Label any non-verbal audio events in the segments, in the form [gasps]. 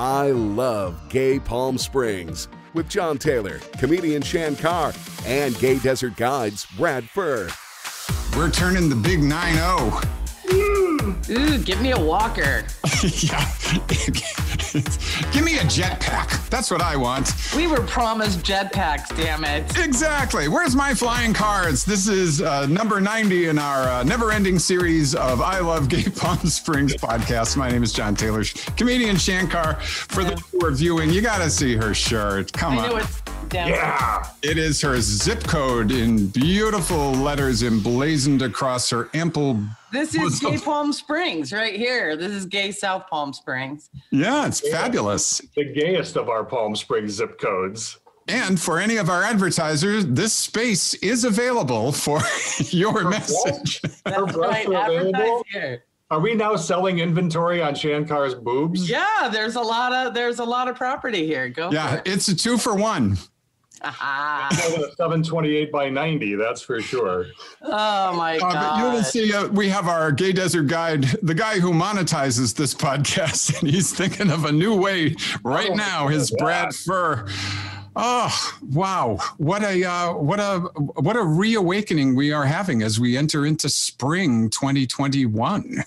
I love Gay Palm Springs with John Taylor, comedian Shan Carr, and Gay Desert Guides Brad Furr. We're turning the big 9 0. Ooh, give me a walker. [laughs] yeah. [laughs] [laughs] Give me a jetpack. That's what I want. We were promised jetpacks, damn it. Exactly. Where's my flying cards? This is uh, number 90 in our uh, never ending series of I Love Gay [laughs] Palm Springs podcast. My name is John Taylor, comedian Shan Carr. For yeah. those who are viewing, you got to see her shirt. Come I on. It's down. Yeah. It is her zip code in beautiful letters emblazoned across her ample this is Gay Palm Springs right here. This is Gay South Palm Springs. Yeah, it's yeah. fabulous. The gayest of our Palm Springs zip codes. And for any of our advertisers, this space is available for [laughs] your message. That's right. Advertise here. Are we now selling inventory on Shan Carr's boobs? Yeah, there's a lot of there's a lot of property here. Go. Yeah, it. it's a two for one. Ah. 728 by 90, that's for sure. Oh my uh, God. you will see, uh, we have our Gay Desert Guide, the guy who monetizes this podcast, [laughs] and he's thinking of a new way right oh, now. His Brad Furr. Oh wow! What a uh, what a what a reawakening we are having as we enter into spring 2021.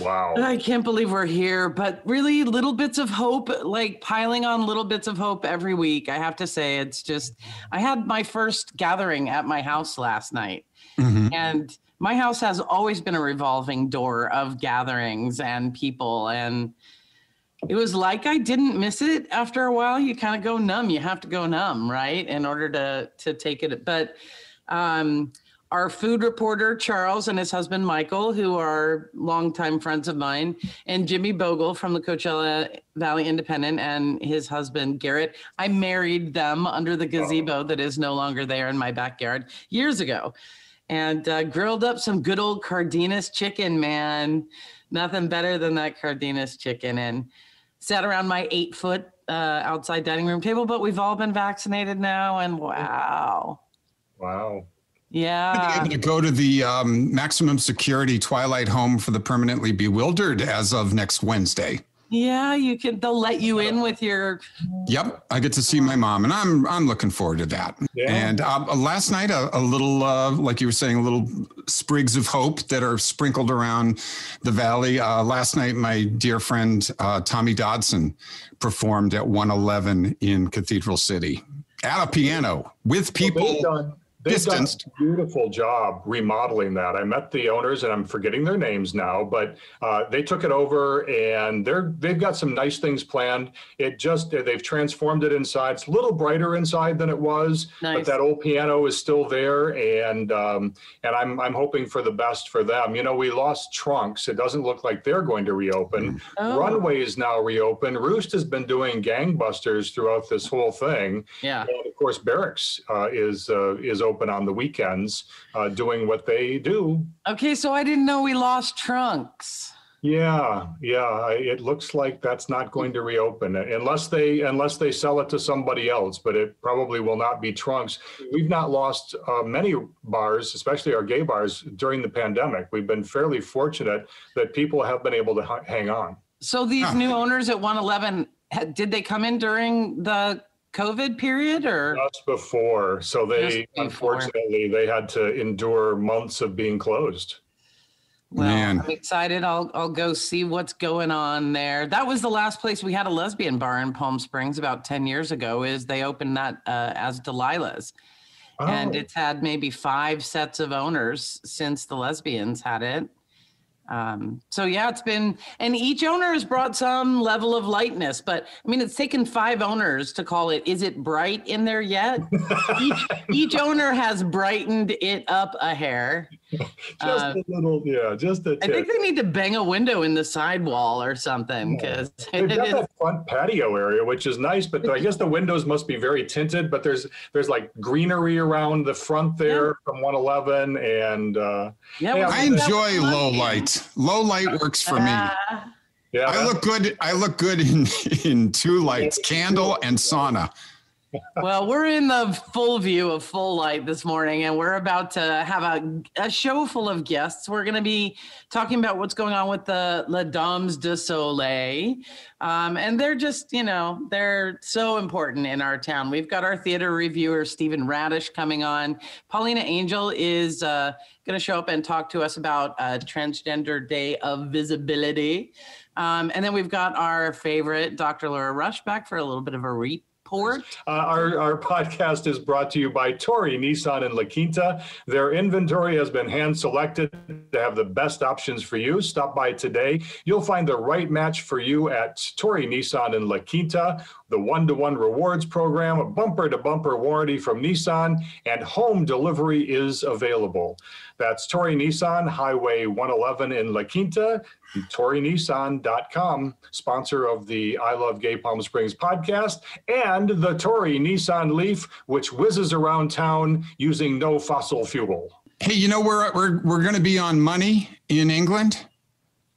Wow. I can't believe we're here, but really little bits of hope, like piling on little bits of hope every week. I have to say, it's just, I had my first gathering at my house last night. Mm-hmm. And my house has always been a revolving door of gatherings and people. And it was like I didn't miss it after a while. You kind of go numb. You have to go numb, right? In order to, to take it. But, um, our food reporter Charles and his husband Michael, who are longtime friends of mine, and Jimmy Boegle from the Coachella Valley Independent and his husband Garrett. I married them under the gazebo that is no longer there in my backyard years ago, and uh, grilled up some good old Cardenas chicken. Man, nothing better than that Cardenas chicken, and sat around my eight foot uh, outside dining room table. But we've all been vaccinated now, and wow. Wow. Yeah. Able to go to the um, maximum security Twilight Home for the permanently bewildered as of next Wednesday. Yeah, you can. They'll let you in with your. Yep, I get to see my mom, and I'm I'm looking forward to that. Yeah. And um, last night, a, a little, uh, like you were saying, a little sprigs of hope that are sprinkled around the valley. Uh, last night, my dear friend uh, Tommy Dodson performed at 111 in Cathedral City at a piano with people. Well, They've distanced. done a beautiful job remodeling that. I met the owners, and I'm forgetting their names now, but uh, they took it over, and they're they've got some nice things planned. It just they've transformed it inside. It's a little brighter inside than it was, nice. but that old piano is still there, and um, and I'm I'm hoping for the best for them. You know, we lost Trunks. It doesn't look like they're going to reopen. Oh. Runway is now reopened. Roost has been doing gangbusters throughout this whole thing. Yeah. And of course, Barracks uh, is uh, is open on the weekends uh, doing what they do. Okay, so I didn't know we lost trunks. Yeah, yeah. It looks like that's not going to reopen unless they unless they sell it to somebody else. But it probably will not be trunks. We've not lost uh, many bars, especially our gay bars, during the pandemic. We've been fairly fortunate that people have been able to h- hang on. So these huh. new owners at 111, did they come in during the COVID period or just before? So they unfortunately they had to endure months of being closed. Well, Man. I'm excited. I'll I'll go see what's going on there. That was the last place we had a lesbian bar in Palm Springs about 10 years ago. Is they opened that uh, as Delilah's. Oh. And it's had maybe five sets of owners since the lesbians had it. Um, so yeah, it's been, and each owner has brought some level of lightness, but I mean, it's taken five owners to call it. Is it bright in there yet? [laughs] each each owner has brightened it up a hair. [laughs] just uh, a little, yeah, just a. I think they need to bang a window in the sidewall or something because yeah. [laughs] they've got is, that front patio area, which is nice, but I guess the windows must be very tinted. But there's there's like greenery around the front there yeah. from 111, and uh, yeah, hey, I enjoy low light. Low light works for me. Ah. Yeah, I look good. I look good in [laughs] in two lights, candle and sauna. Well, we're in the full view of full light this morning, and we're about to have a, a show full of guests. We're going to be talking about what's going on with the La Dames de Soleil. Um, and they're just, you know, they're so important in our town. We've got our theater reviewer, Stephen Radish, coming on. Paulina Angel is uh, going to show up and talk to us about uh, Transgender Day of Visibility. Um, and then we've got our favorite, Dr. Laura Rush, back for a little bit of a reap uh, our, our podcast is brought to you by Torrey Nissan in La Quinta. Their inventory has been hand selected to have the best options for you. Stop by today. You'll find the right match for you at Torrey Nissan in La Quinta the one to one rewards program, a bumper to bumper warranty from Nissan, and home delivery is available. That's Torrey Nissan, Highway 111 in La Quinta, TorreyNissan.com, sponsor of the I Love Gay Palm Springs podcast, and the Torrey Nissan Leaf, which whizzes around town using no fossil fuel. Hey, you know, we're, we're, we're going to be on money in England.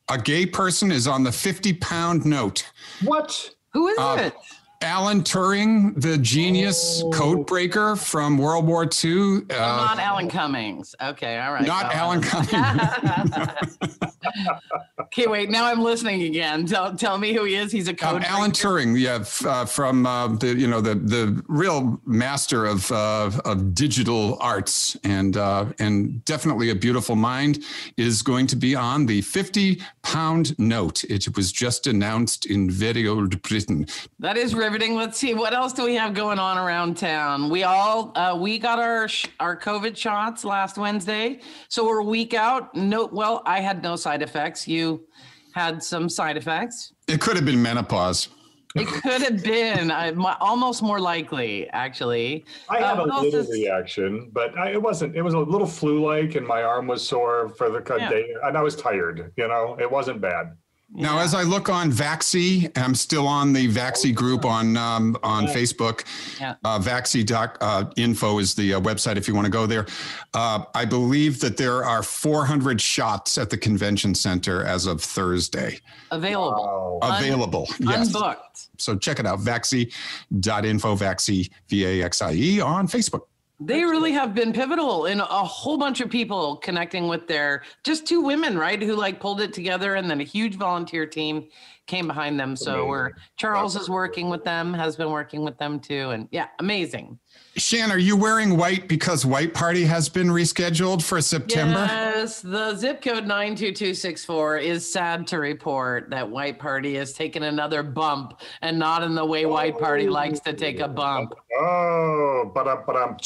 A gay person is on the 50 pound note. What? Who is uh, it? Alan Turing, the genius oh. code breaker from World War II. Uh, not Alan Cummings. Okay, all right. Not Alan Cummings. [laughs] okay, wait. Now I'm listening again. Tell tell me who he is. He's a code. Um, Alan Turing. Yeah, uh, from uh, the you know the the real master of uh, of digital arts and uh, and definitely a beautiful mind is going to be on the 50 pound note. It was just announced in very old Britain. That is riveting. Let's see what else do we have going on around town. We all uh, we got our sh- our COVID shots last Wednesday, so we're a week out. No, well, I had no side effects. You had some side effects. It could have been menopause. It could have been uh, almost more likely, actually. I had uh, a little is... reaction, but I, it wasn't. It was a little flu-like, and my arm was sore for the yeah. day, and I was tired. You know, it wasn't bad. Now, as I look on Vaxie, I'm still on the Vaxie group on um, on yeah. Facebook. Yeah. Uh, Vaxie.info uh, is the uh, website if you want to go there. Uh, I believe that there are 400 shots at the convention center as of Thursday. Available. Wow. Available. Un- yes. Unbooked. So check it out. Vaxie.info, Vaxie, V A X I E on Facebook. They really have been pivotal in a whole bunch of people connecting with their just two women, right? Who like pulled it together and then a huge volunteer team came behind them. So we're Charles is working with them, has been working with them too. And yeah, amazing. Shan, are you wearing white because White Party has been rescheduled for September? Yes, the zip code 92264 is sad to report that White Party has taken another bump and not in the way White Party oh. likes to take a bump. Oh, but I'm, but I'm,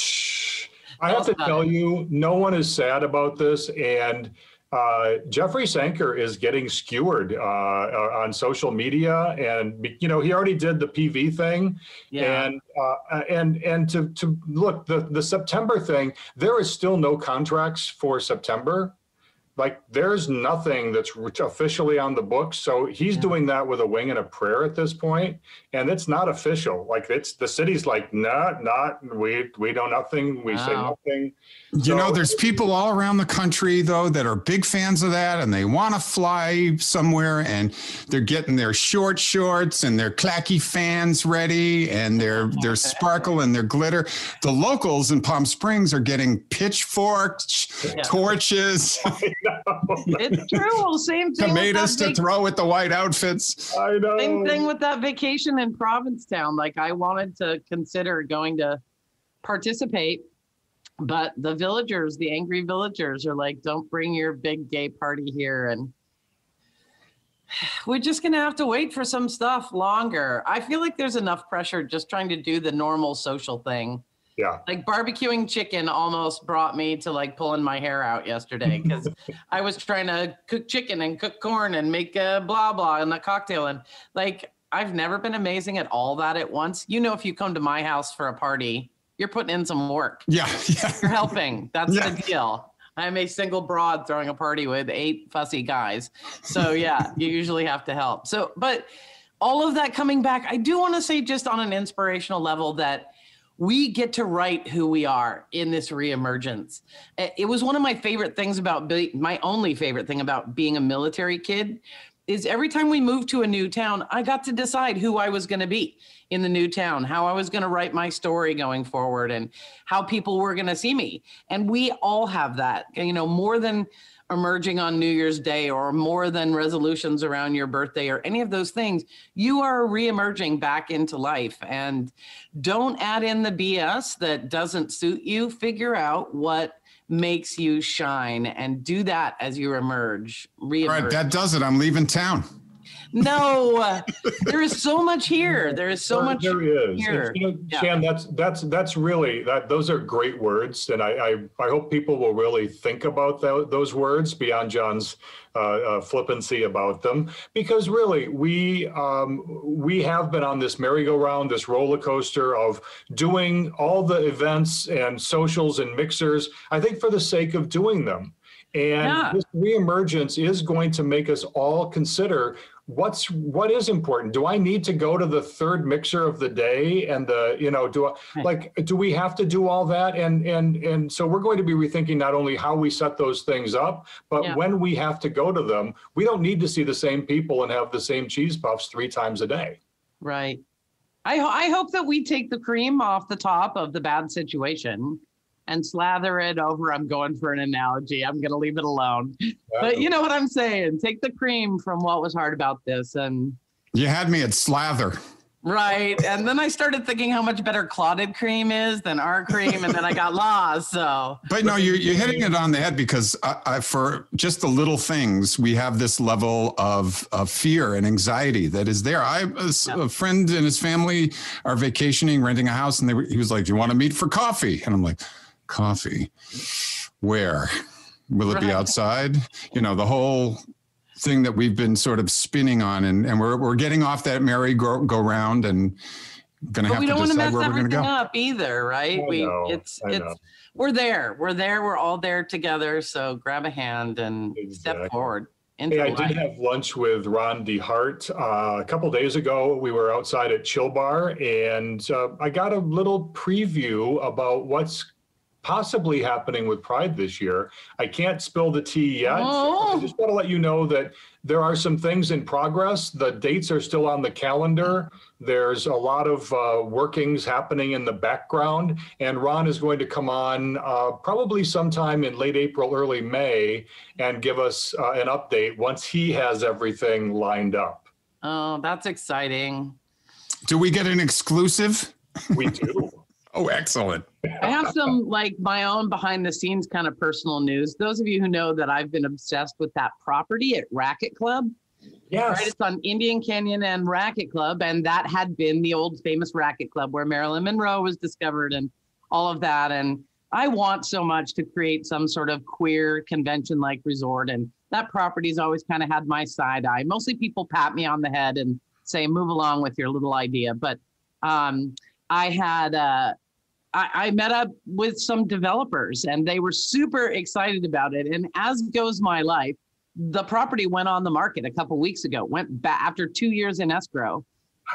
I have to tell you, no one is sad about this. And uh, Jeffrey Sanker is getting skewered uh, uh, on social media, and you know he already did the PV thing, yeah. and uh, and and to to look the the September thing, there is still no contracts for September like there's nothing that's officially on the books so he's yeah. doing that with a wing and a prayer at this point and it's not official like it's the city's like not not we we know nothing we wow. say nothing you so, know there's people all around the country though that are big fans of that and they want to fly somewhere and they're getting their short shorts and their clacky fans ready and their their [laughs] sparkle and their glitter the locals in palm springs are getting pitchforks yeah. torches [laughs] it's true. Same thing. Tomatoes to vac- throw at the white outfits. I know. Same thing with that vacation in Provincetown. Like I wanted to consider going to participate, but the villagers, the angry villagers, are like, "Don't bring your big gay party here." And [sighs] we're just gonna have to wait for some stuff longer. I feel like there's enough pressure just trying to do the normal social thing yeah. Like barbecuing chicken almost brought me to like pulling my hair out yesterday because [laughs] I was trying to cook chicken and cook corn and make a blah blah and a cocktail and like I've never been amazing at all that at once. You know, if you come to my house for a party, you're putting in some work. Yeah. [laughs] yeah. You're helping. That's yeah. the deal. I'm a single broad throwing a party with eight fussy guys. So [laughs] yeah, you usually have to help. So, but all of that coming back, I do want to say just on an inspirational level that we get to write who we are in this reemergence. It was one of my favorite things about be- my only favorite thing about being a military kid is every time we moved to a new town, I got to decide who I was going to be in the new town, how I was going to write my story going forward, and how people were going to see me. And we all have that, you know, more than emerging on New Year's Day or more than resolutions around your birthday or any of those things, you are re-emerging back into life. And don't add in the BS that doesn't suit you. Figure out what makes you shine and do that as you emerge. Re-emerge. All right, that does it. I'm leaving town. No, there is so much here. There is so there, much there is. here. You know, yeah. Shan, that's that's that's really that. Those are great words, and I I, I hope people will really think about that, those words beyond John's uh, uh, flippancy about them, because really we um, we have been on this merry-go-round, this roller coaster of doing all the events and socials and mixers. I think for the sake of doing them. And yeah. this reemergence is going to make us all consider what's what is important? Do i need to go to the third mixer of the day and the you know do I, like do we have to do all that? And and and so we're going to be rethinking not only how we set those things up but yeah. when we have to go to them we don't need to see the same people and have the same cheese puffs three times a day. Right. I i hope that we take the cream off the top of the bad situation and slather it over. I'm going for an analogy. I'm going to leave it alone. But you know what I'm saying? Take the cream from what was hard about this and you had me at slather. Right. And then I started thinking how much better clotted cream is than our cream. And then I got lost. So, [laughs] but no, you're, you're hitting it on the head because I, I, for just the little things, we have this level of, of fear and anxiety that is there. I, a, yeah. a friend and his family are vacationing, renting a house. And they were, he was like, do you want to meet for coffee? And I'm like, coffee. Where? Will it right. be outside? You know, the whole thing that we've been sort of spinning on and, and we're, we're getting off that merry go, go round and gonna but have we don't to decide where we're gonna go. up either, right? I we know, it's I it's know. we're there. We're there. We're all there together. So grab a hand and exactly. step forward. Hey, I did have lunch with Ron deHarte uh, a couple days ago. We were outside at Chill Bar, and uh, I got a little preview about what's possibly happening with Pride this year. I can't spill the tea yet. Oh. I just want to let you know that there are some things in progress. The dates are still on the calendar. There's a lot of uh, workings happening in the background, and Ron is going to come on uh, probably sometime in late April, early May, and give us uh, an update once he has everything lined up. Oh, that's exciting. Do we get an exclusive? We do. [laughs] oh, excellent. I have [laughs] some like my own behind the scenes kind of personal news. Those of you who know that I've been obsessed with that property at Racquet Club. Yes. Right, it's on Indian Canyon and Racquet Club, and that had been the old famous Racquet Club where Marilyn Monroe was discovered and all of that. And I want so much to create some sort of queer convention like resort. And that property's always kind of had my side eye. Mostly people pat me on the head and say, move along with your little idea. But um, I had uh, I, I met up with some developers and they were super excited about it. And as goes my life, the property went on the market a couple weeks ago. Went back after two years in escrow.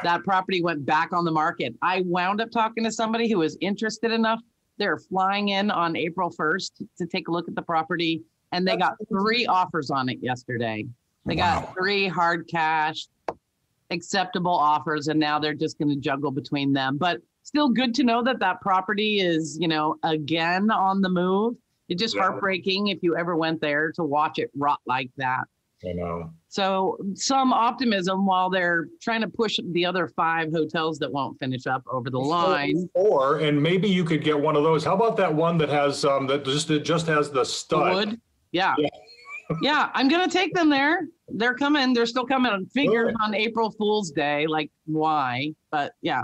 That property went back on the market. I wound up talking to somebody who was interested enough. They're flying in on April 1st to take a look at the property, and they got three offers on it yesterday. They wow. got three hard cash, acceptable offers, and now they're just going to juggle between them. But still good to know that that property is, you know, again on the move. It's just yeah. heartbreaking if you ever went there to watch it rot like that. I know. So some optimism while they're trying to push the other five hotels that won't finish up over the line. Or and maybe you could get one of those. How about that one that has um that just it just has the stud? Wood? Yeah. Yeah. yeah, I'm gonna take them there. They're coming. They're still coming. Figures on April Fool's Day. Like why? But yeah.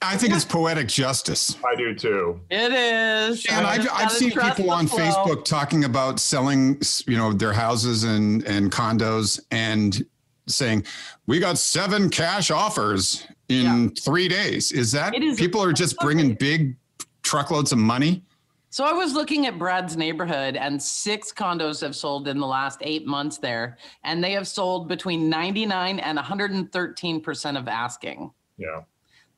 I think it's poetic justice. I do too. It is. And I've, I've seen people on flow. Facebook talking about selling, you know, their houses and, and condos and saying, we got seven cash offers in yeah. three days. Is that people are just bringing big truckloads of money? So I was looking at Brad's neighborhood, and six condos have sold in the last eight months there, and they have sold between 99 and 113 percent of asking. Yeah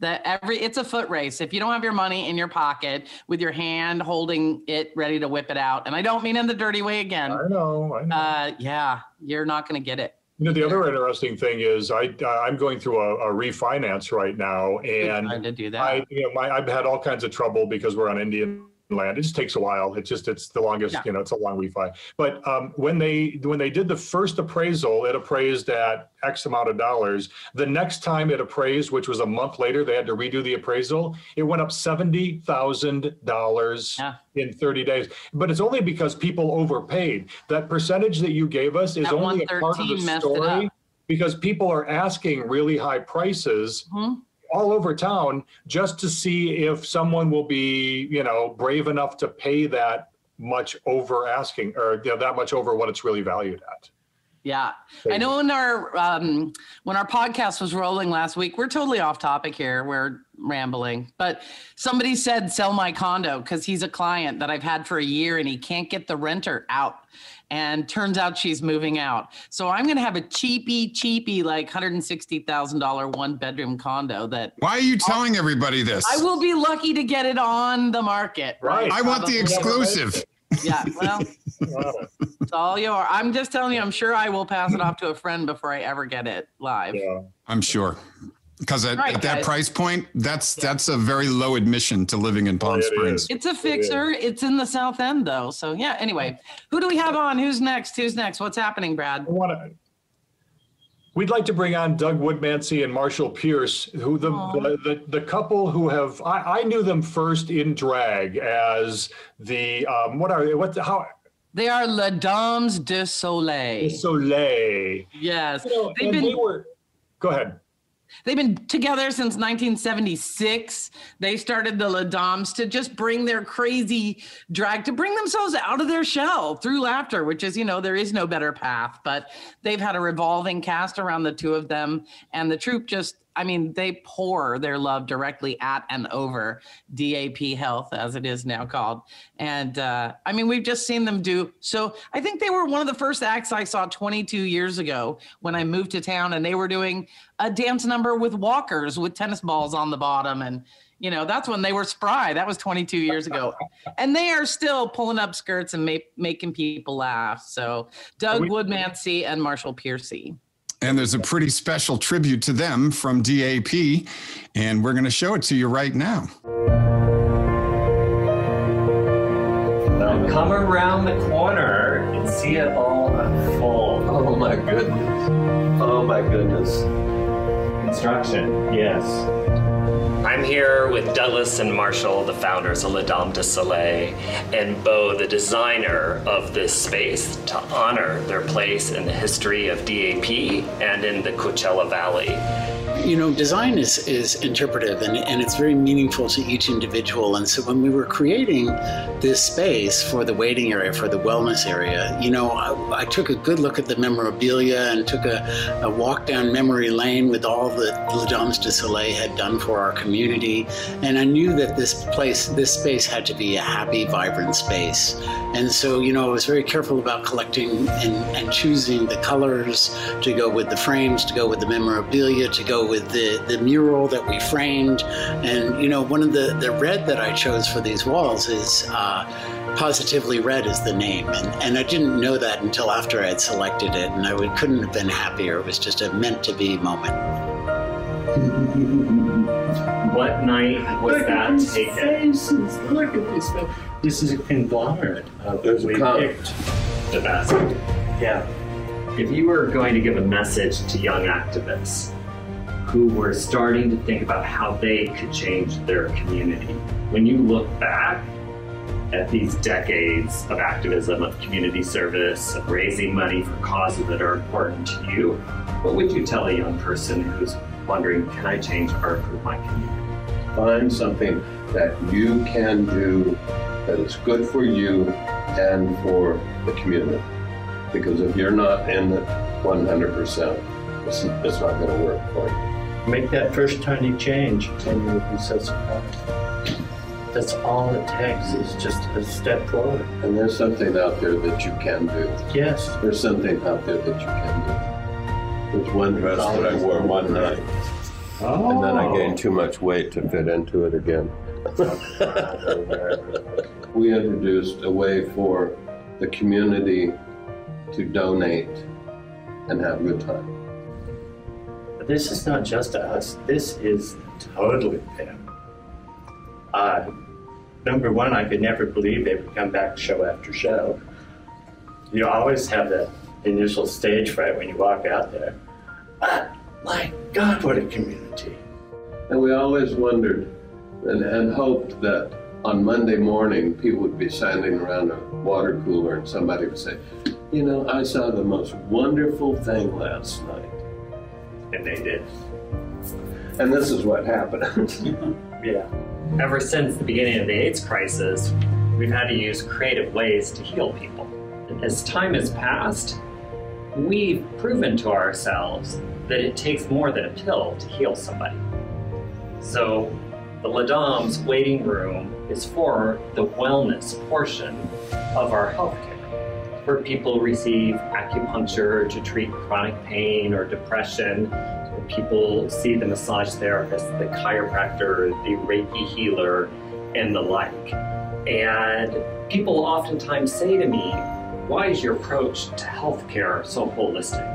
that every it's a foot race if you don't have your money in your pocket with your hand holding it ready to whip it out and i don't mean in the dirty way again i know, I know. Uh, yeah you're not going to get it You know, the other interesting thing is I uh, I'm going through a, a, refinance right now, and to do that. I you know my I've had all kinds of trouble because we're on Indian land. It just takes a while. It's just it's the longest, yeah. you know, it's a long refi. But um, when they when they did the first appraisal, it appraised at X amount of dollars. The next time it appraised, which was a month later, they had to redo the appraisal. It went up seventy thousand yeah. dollars in thirty days. But it's only because people overpaid. That percentage that you gave us is that only a part of the story because people are asking really high prices. Mm-hmm all over town just to see if someone will be, you know, brave enough to pay that much over asking or you know, that much over what it's really valued at. Yeah, I know when our um, when our podcast was rolling last week, we're totally off topic here. We're rambling, but somebody said sell my condo because he's a client that I've had for a year and he can't get the renter out and turns out she's moving out. So I'm going to have a cheapy, cheapy, like $160,000 one bedroom condo that. Why are you telling I'll, everybody this? I will be lucky to get it on the market. Right. I want the exclusive. Yeah, well, it's all yours. I'm just telling you, I'm sure I will pass it off to a friend before I ever get it live. Yeah. I'm sure because at, right, at, that guys. price point that's yeah. that's a very low admission to living in palm oh, it springs is. it's a fixer it it's in the south end though so yeah anyway who do we have on who's next who's next what's happening brad I wanna, we'd like to bring on doug woodmansey and marshall pierce who the, the, the, the, couple who have I, I knew them first in drag as the um, what are what how they are Les Dames de Soleil. De Soleil. Yes. You know, They've been, they were, go ahead. They've been together since 1976. They started the Les Dames to just bring their crazy drag, to bring themselves out of their shell through laughter, which is, you know, there is no better path. But they've had a revolving cast around the two of them. And the troupe just I mean, they pour their love directly at and over DAP Health, as it is now called. And uh, I mean, we've just seen them do so. I think they were one of the first acts I saw 22 years ago when I moved to town, and they were doing a dance number with walkers with tennis balls on the bottom. And, you know, that's when they were spry. That was 22 years ago. and they are still pulling up skirts and ma- making people laugh. So, Doug Woodmansey and Marshall Piercy. And there's a pretty special tribute to them from DAP, and we're going to show it to you right now. Now come around the corner and see it all unfold. Oh my goodness. Oh my goodness. Construction, yes. I'm here with Douglas and Marshall, the founders of La Dames de Soleil, and Bo, the designer of this space, to honor their place in the history of DAP and in the Coachella Valley you know, design is, is interpretive and, and it's very meaningful to each individual. And so when we were creating this space for the waiting area, for the wellness area, you know, I, I took a good look at the memorabilia and took a, a, walk down memory lane with all that Les Dames de Soleil had done for our community. And I knew that this place, this space had to be a happy, vibrant space. And so, you know, I was very careful about collecting and, and choosing the colors to go with the frames, to go with the memorabilia, to go with the, the mural that we framed. And, you know, one of the, the red that I chose for these walls is uh, Positively Red is the name. And, and I didn't know that until after I had selected it. And I would, couldn't have been happier. It was just a meant to be moment. what night was Look that at taken? Faces. Look at these. This is a conglomerate. Of There's we picked the best. Yeah. If you were going to give a message to young activists, who were starting to think about how they could change their community. When you look back at these decades of activism, of community service, of raising money for causes that are important to you, what would you tell a young person who's wondering, can I change or improve my community? Find something that you can do that is good for you and for the community. Because if you're not in it 100%, it's, it's not going to work for you make that first tiny change and you'll be so surprised. That's all it takes is just a step forward. And there's something out there that you can do. Yes. There's something out there that you can do. There's one dress that I wore one night. Oh. And then I gained too much weight to fit into it again. [laughs] we introduced a way for the community to donate and have a good time. This is not just us. This is totally them. Uh, number one, I could never believe they would come back show after show. You always have that initial stage fright when you walk out there. But my God, what a community. And we always wondered and, and hoped that on Monday morning people would be standing around a water cooler and somebody would say, You know, I saw the most wonderful thing last night. And they did. And this is what happened. [laughs] yeah. Ever since the beginning of the AIDS crisis, we've had to use creative ways to heal people. As time has passed, we've proven to ourselves that it takes more than a pill to heal somebody. So, the LaDom's waiting room is for the wellness portion of our healthcare, where people receive acupuncture to treat chronic pain or depression, people see the massage therapist, the chiropractor, the Reiki healer, and the like. And people oftentimes say to me, why is your approach to healthcare so holistic?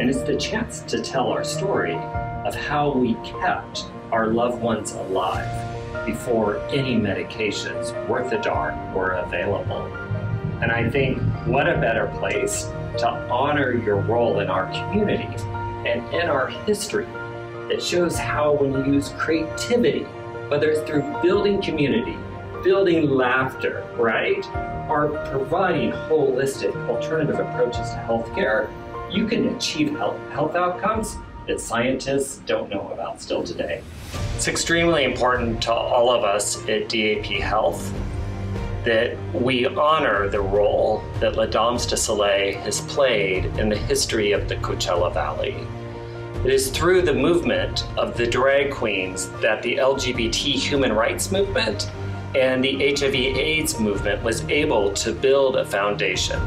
And it's the chance to tell our story of how we kept our loved ones alive before any medications worth a darn were available. And I think what a better place to honor your role in our community and in our history that shows how when you use creativity, whether it's through building community, building laughter, right? or providing holistic alternative approaches to healthcare, you can achieve health, health outcomes that scientists don't know about still today. It's extremely important to all of us at DAP Health that we honor the role that La Danse du Soleil has played in the history of the Coachella Valley. It is through the movement of the drag queens that the LGBT human rights movement and the HIV AIDS movement was able to build a foundation.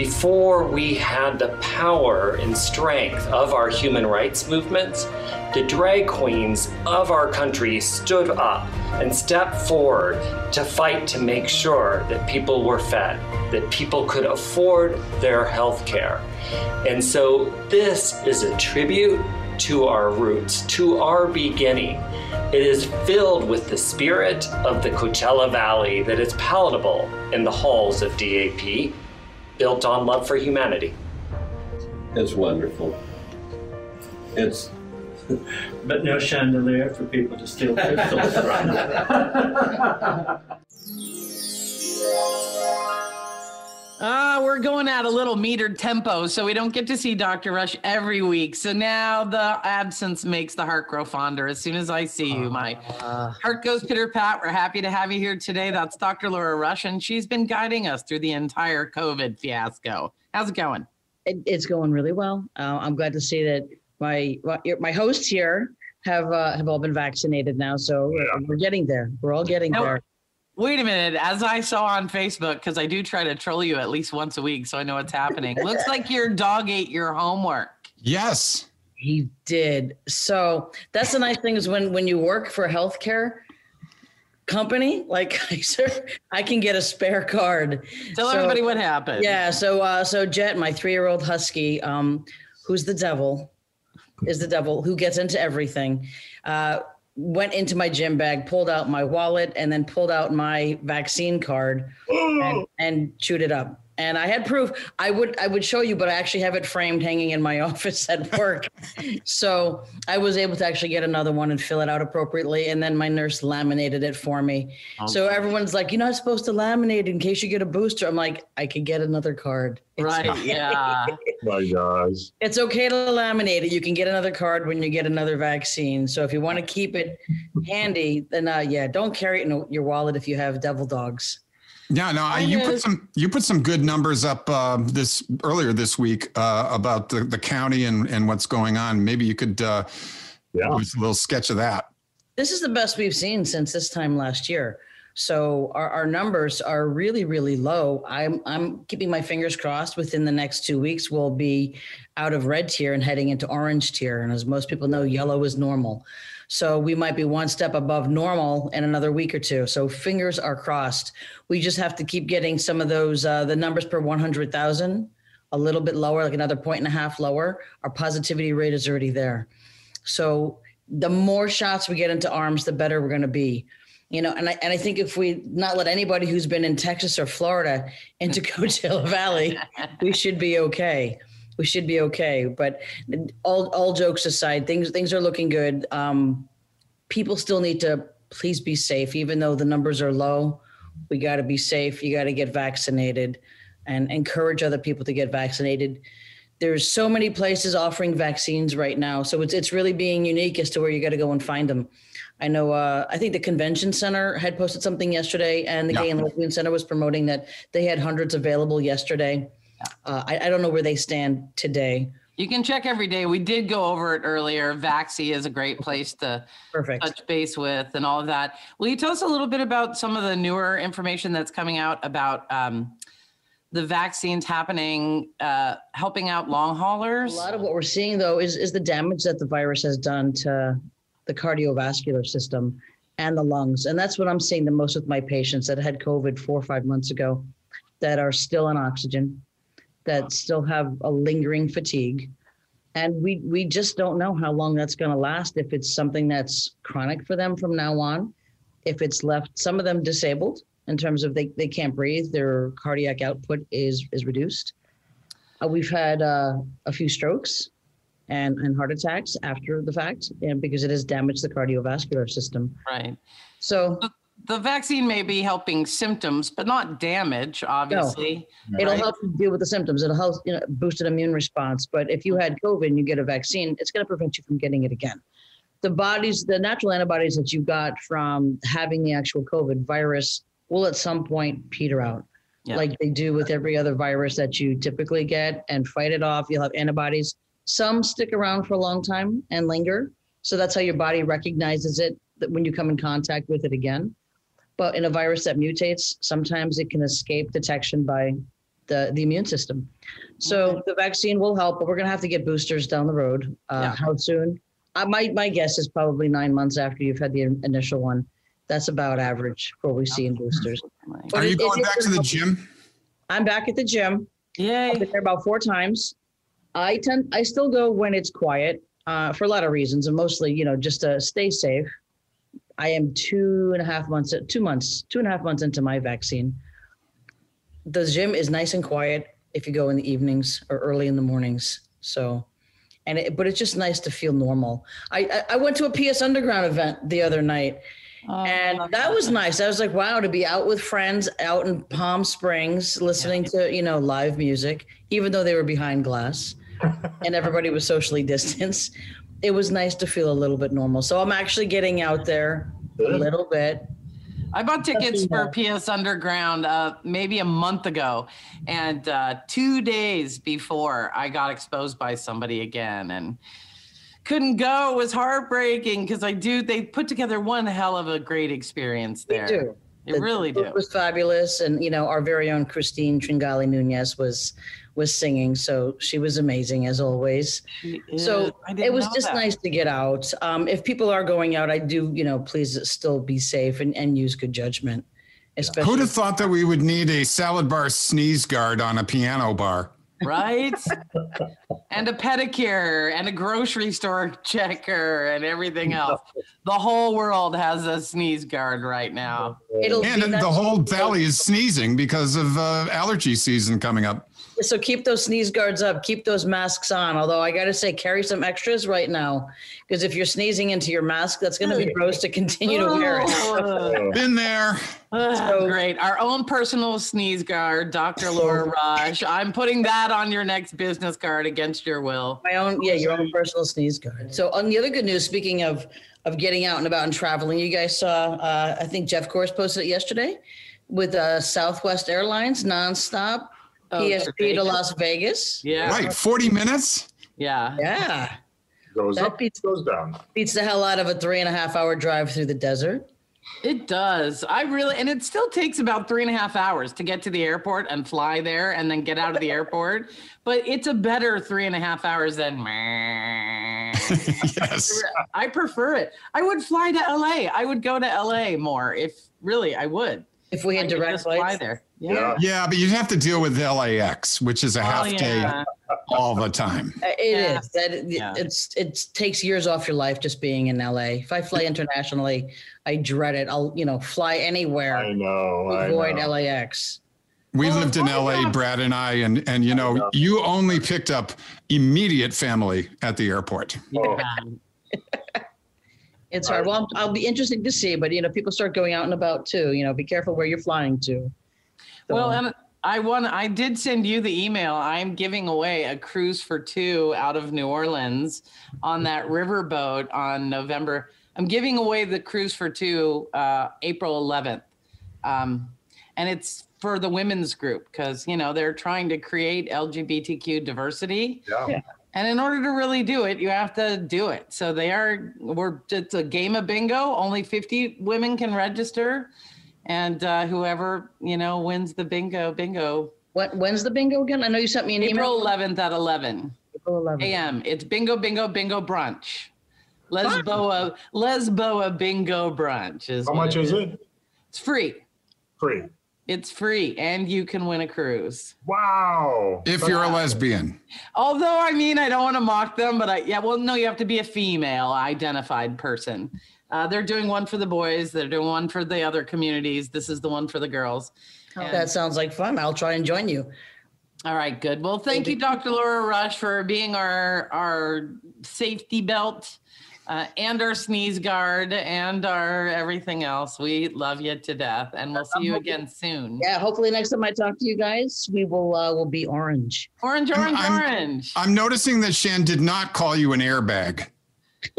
Before we had the power and strength of our human rights movements, the drag queens of our country stood up and stepped forward to fight to make sure that people were fed, that people could afford their health care. And so this is a tribute to our roots, to our beginning. It is filled with the spirit of the Coachella Valley that is palatable in the halls of DAP, built on love for humanity. It's wonderful. It's but no chandelier for people to steal crystals from. [laughs] [laughs] we're going at a little metered tempo, so we don't get to see Dr. Rush every week. So now the absence makes the heart grow fonder. As soon as I see you, my uh, heart goes pitter pat. We're happy to have you here today. That's Dr. Laura Rush, and she's been guiding us through the entire COVID fiasco. How's it going? It, it's going really well. Uh, I'm glad to see that my my hosts here have uh, have all been vaccinated now, so yeah. we're getting there. We're all getting now, there. Wait a minute. As I saw on Facebook, because I do try to troll you at least once a week, so I know what's happening. Looks like your dog ate your homework. Yes, he did. So that's the nice thing is when when you work for a healthcare company like [laughs] I I can get a spare card. Tell so, everybody what happened. Yeah. So uh, so Jet, my three year old husky, um, who's the devil is the devil who gets into everything. Uh, went into my gym bag, pulled out my wallet, and then pulled out my vaccine card [gasps] and, and chewed it up and I had proof. I would I would show you, but I actually have it framed hanging in my [laughs] office at work. so I was able to actually get another one and fill it out appropriately. And then my nurse laminated it for me. Okay. So everyone's like, "You're not supposed to laminate in case you get a booster." I'm like, I could get another card. It's right? Okay. Yeah. [laughs] my gosh. It's okay to laminate it. You can get another card when you get another vaccine. So if you want to keep it handy, then uh, yeah, don't carry it in your wallet if you have devil dogs. Yeah, no, I, you put some you put some good numbers up uh, this earlier this week uh, about the, the county and, and what's going on. Maybe you could uh, yeah. give us a little sketch of that. This is the best we've seen since this time last year. So our, our numbers are really, really low. I'm I'm keeping my fingers crossed. Within the next two weeks, we'll be out of red tier and heading into orange tier. And as most people know, yellow is normal. So we might be one step above normal in another week or two. So fingers are crossed. We just have to keep getting some of those uh, the numbers per 100,000 a little bit lower, like another point and a half lower, our positivity rate is already there. So the more shots we get into arms, the better we're going to be. You know, and I and I think if we not let anybody who's been in Texas or Florida [laughs] into Coachella Valley, we should be okay. We should be okay. But all all jokes aside, things things are looking good. Um, people still need to please be safe, even though the numbers are low. We got to be safe. You got to get vaccinated, and encourage other people to get vaccinated there's so many places offering vaccines right now so it's, it's really being unique as to where you got to go and find them i know uh, i think the convention center had posted something yesterday and the yeah. gay and lesbian center was promoting that they had hundreds available yesterday uh, I, I, don't know where they stand today. You can check every day. We did go over it earlier. Vaxie is a great place to Perfect. touch base with and all of that. Will you tell us a little bit about some of the newer information that's coming out about um, the vaccines happening, uh, helping out long haulers? A lot of what we're seeing, though, is is the damage that the virus has done to the cardiovascular system and the lungs, and that's what I'm seeing the most with my patients that had COVID four or five months ago, that are still on oxygen, that still have a lingering fatigue, and we we just don't know how long that's going to last. If it's something that's chronic for them from now on, if it's left some of them disabled in terms of they, they can't breathe, their cardiac output is is reduced. Uh, we've had uh, a few strokes and, and heart attacks after the fact, and because it has damaged the cardiovascular system. Right. So the, the vaccine may be helping symptoms, but not damage. Obviously, no. it'll help you deal with the symptoms. It'll help you know boost an immune response. But if you had COVID and you get a vaccine, it's going to prevent you from getting it again. The bodies, the natural antibodies that you got from having the actual COVID virus will at some point peter out yeah. like they do with every other virus that you typically get and fight it off. You'll have antibodies. Some stick around for a long time and linger. So that's how your body recognizes it when you come in contact with it again. But in a virus that mutates, sometimes it can escape detection by the, the immune system. So okay. the vaccine will help, but we're going to have to get boosters down the road. Uh, yeah. How soon? Uh, my, my guess is probably nine months after you've had the initial one. That's about average for what we see in boosters. Are you going back to the gym? I'm back at the gym. Yeah, I've been there about four times. I tend, I still go when it's quiet uh, for a lot of reasons, and mostly, you know, just to stay safe. I am two and a half months, two months, two and a half months into my vaccine. The gym is nice and quiet if you go in the evenings or early in the mornings. So, and it, but it's just nice to feel normal. I, I I went to a PS Underground event the other night, Oh, and that was nice. I was like, wow, to be out with friends out in Palm Springs, listening yeah. to, you know, live music, even though they were behind glass [laughs] and everybody was socially distanced. It was nice to feel a little bit normal. So I'm actually getting out there a little bit. I bought tickets for PS Underground uh, maybe a month ago, and uh, two days before I got exposed by somebody again, and couldn't go. It was heartbreaking because I do. They put together one hell of a great experience there. They do. They the really do. It was fabulous, and you know, our very own Christine Tringali Nunez was was singing, so she was amazing as always. So it was just that. nice to get out. Um, if people are going out, I do, you know, please still be safe and, and use good judgment. Especially- Who'd have thought that we would need a salad bar sneeze guard on a piano bar? Right? and a pedicure and a grocery store checker and everything else. The whole world has a sneeze guard right now. It'll and the whole valley is sneezing because of uh, allergy season coming up. So keep those sneeze guards up, keep those masks on. Although I got to say, carry some extras right now because if you're sneezing into your mask, that's going to be gross to continue to wear it. [laughs] Been there. so, great. Our own personal sneeze guard, Dr. Laura Rush. I'm putting that on your next business card against your will. My own, yeah, your own personal sneeze guard. So on the other good news, speaking of of getting out and about and traveling, you guys saw, uh, I think Jeff Kors posted it yesterday with uh, Southwest Airlines nonstop oh, PSP to Las Vegas. Yeah. Right. 40 minutes. Yeah. Yeah. Goes that up, beats, goes down. Beats the hell out of a three and a half hour drive through the desert. It does. I really, and it still takes about three and a half hours to get to the airport and fly there and then get out of the [laughs] airport. But it's a better three and a half hours than. [laughs] yes. I prefer it. I would fly to LA. I would go to LA more if really I would. If we had I could direct just fly flights. there. Yeah. Yeah. Yeah, but you'd have to deal with LAX, which is a Oh, half day yeah. all the time. Uh, It is Yeah. that Yeah. it's it takes years off your life just being in LA. If I fly internationally, I dread it. I'll you know fly anywhere I know. to I avoid know. LAX. We Well, lived in as LA, I'm- Brad and I, and and you know, know. you only picked up immediate family at the airport. Oh. [laughs] [laughs] It's hard. Well, I'm- I'll be interested to see, but you know, people start going out and about too. You know, be careful where you're flying to. So- Well, and I want I did send you the email. I'm giving away a cruise for two out of New Orleans on that riverboat on November. I'm giving away the cruise for two uh, April 11th, um, and it's for the women's group because you know they're trying to create LGBTQ diversity. Yeah. And in order to really do it, you have to do it. So they are, we're, it's a game of bingo. Only 50 women can register. And uh, whoever, you know, wins the bingo, bingo. What, when's the bingo again? I know you sent me an email. April email. 11th at 11 April 11th. a.m. It's bingo, bingo, bingo brunch. Lesboa, Lesboa bingo brunch is How what much is it? It's free. Free. It's free. And you can win a cruise. Wow. If you're a lesbian, Although, I mean, I don't want to mock them, but I, yeah, well, no, you have to be a female identified person. Uh, they're doing one for the boys, they're doing one for the other communities. This is the one for the girls. And- That sounds like fun. I'll try and join you. all right, good. Well, thank you, Dr. Laura Rush, for being our our safety belt uh, and our sneeze guard and our everything else. We love you to death, and we'll see you again soon. Yeah, hopefully next time I talk to you guys, we will uh, will be orange. Orange, orange, I'm- orange. I'm noticing that Shan did not call you an airbag. [laughs]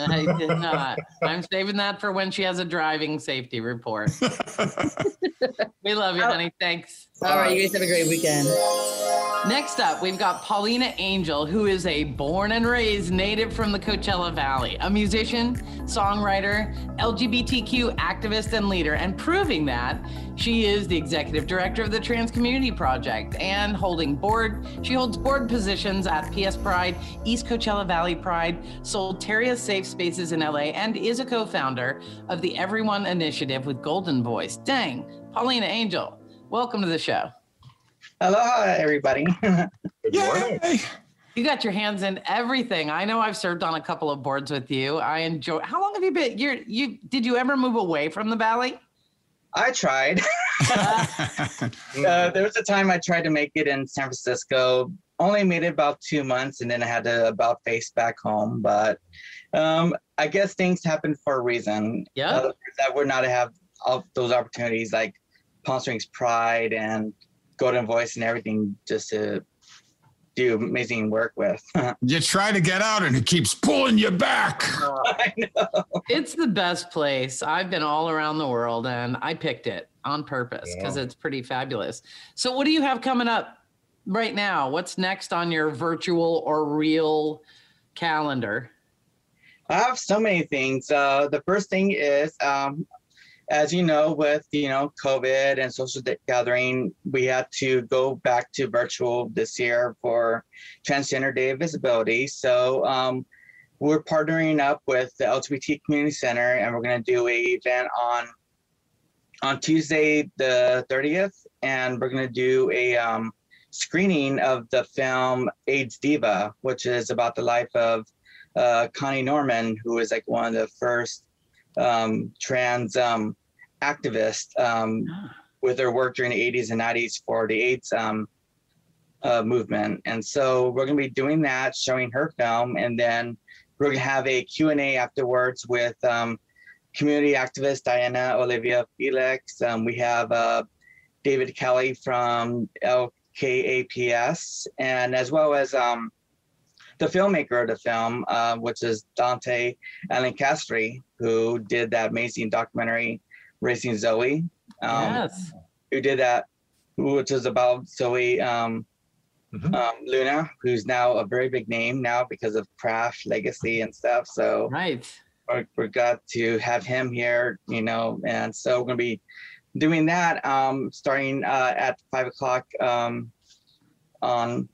I did not. I'm saving that for when she has a driving safety report. [laughs] we love you, honey. Thanks. All right, you guys have a great weekend. Next up, we've got Paulina Angel, who is a born and raised native from the Coachella Valley, a musician, songwriter, LGBTQ activist, and leader. And proving that, she is the executive director of the Trans Community Project and holding board. She holds board positions at PS Pride, East Coachella Valley Pride, Solteria Safe Spaces in LA, and is a co-founder of the Everyone Initiative with Golden Voice. Dang, Paulina Angel, welcome to the show. Aloha, everybody. Good morning. Yay! You got your hands in everything. I know I've served on a couple of boards with you. I enjoy. How long have you been? You're you. Did you ever move away from the valley? I tried. [laughs] uh, there was a time I tried to make it in San Francisco. Only made it about two months, and then I had to about face back home. But um, I guess things happen for a reason. Yeah. Uh, that would not have all those opportunities like Palm Springs Pride and Golden Voice and everything just to do amazing work with. [laughs] You try to get out and it keeps pulling you back. [laughs] I know. It's the best place. I've been all around the world, and I picked it on purpose because Yeah. it's pretty fabulous. So, what do you have coming up right now? What's next on your virtual or real calendar? I have so many things. Uh, the first thing is, um, as you know, with you know COVID and social gathering, we had to go back to virtual this year for Transgender Day of Visibility. So um, we're partnering up with the LGBT Community Center, and we're going to do a event on on Tuesday the 30th, and we're going to do a um, screening of the film AIDS Diva, which is about the life of uh, Connie Norman, who was like one of the first um, trans um, activists um, with her work during the 80s and 90s for the AIDS um, uh, movement. And so we're going to be doing that, showing her film, and then we're going to have a Q&A afterwards with um, community activist Diana Olivia Felix. Um, we have uh, David Kelly from LKAPS, and as well as um, the filmmaker of the film, uh, which is Dante Alencastre, who did that amazing documentary, Raising Zoey, um, yes. who did that, which is about Zoe um, Mhm. um, Luna, who's now a very big name now because of Craft Legacy and stuff. So Right. we're, we're glad to have him here, you know, and so we're going to be doing that um, starting uh, at five o'clock um, on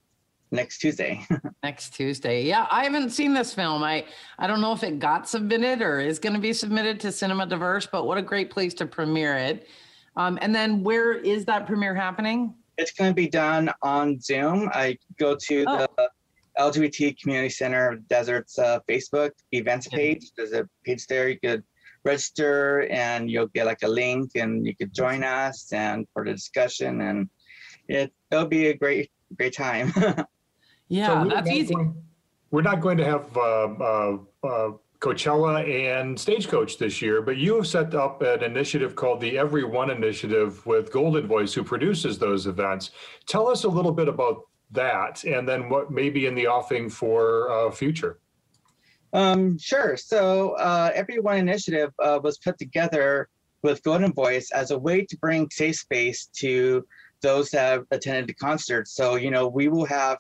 next Tuesday. [laughs] Next Tuesday. Yeah, I haven't seen this film. I I don't know if it got submitted or is going to be submitted to Cinema Diverse, but what a great place to premiere it. Um, and then where is that premiere happening? It's going to be done on Zoom. I go to oh. the LGBT Community Center Desert's uh, Facebook events page. There's a page there. You could register and you'll get like a link and you could join us and for the discussion and it, it'll be a great, great time. [laughs] yeah, so that's easy. Going, we're not going to have uh, uh, uh, Coachella and Stagecoach this year, but you have set up an initiative called the Everyone Initiative with Golden Voice, who produces those events. Tell us a little bit about that, and then what may be in the offing for uh, future. Um, sure. So, uh, Everyone Initiative uh, was put together with Golden Voice as a way to bring safe space to those that have attended the concert. So, you know, we will have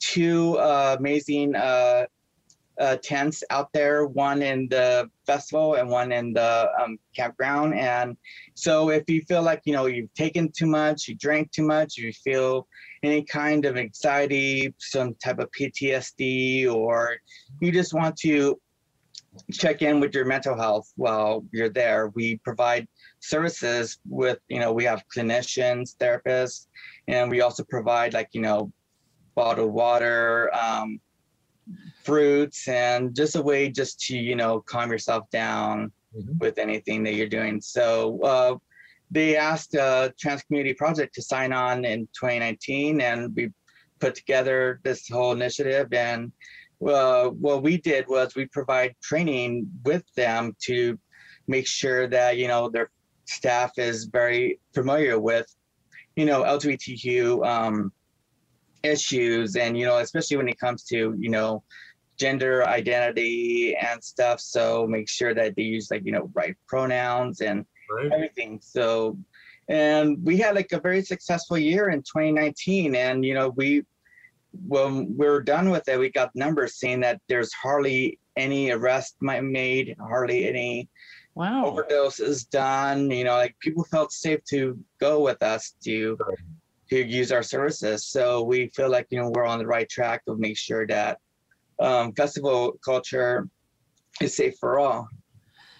two uh, amazing uh, uh, tents out there, one in the festival and one in the um, campground. And so if you feel like, you know, you've taken too much, you drank too much, you feel any kind of anxiety, some type of PTSD, or you just want to check in with your mental health while you're there, we provide services with, you know, we have clinicians, therapists, and we also provide like, you know, bottled water, um, fruits and just a way just to you know calm yourself down mm-hmm. with anything that you're doing so uh, they asked uh, trans community project to sign on in 2019 and we put together this whole initiative and uh, what we did was we provide training with them to make sure that you know their staff is very familiar with you know lgbtq um, issues and you know especially when it comes to you know gender identity and stuff. So make sure that they use like, you know, right pronouns and right. everything. So, and we had like a very successful year in 2019. And, you know, we, when we are done with it, we got numbers saying that there's hardly any arrest made, hardly any wow. overdoses done. You know, like people felt safe to go with us to to use our services. So we feel like you know we're on the right track to make sure that um, festival culture is safe for all.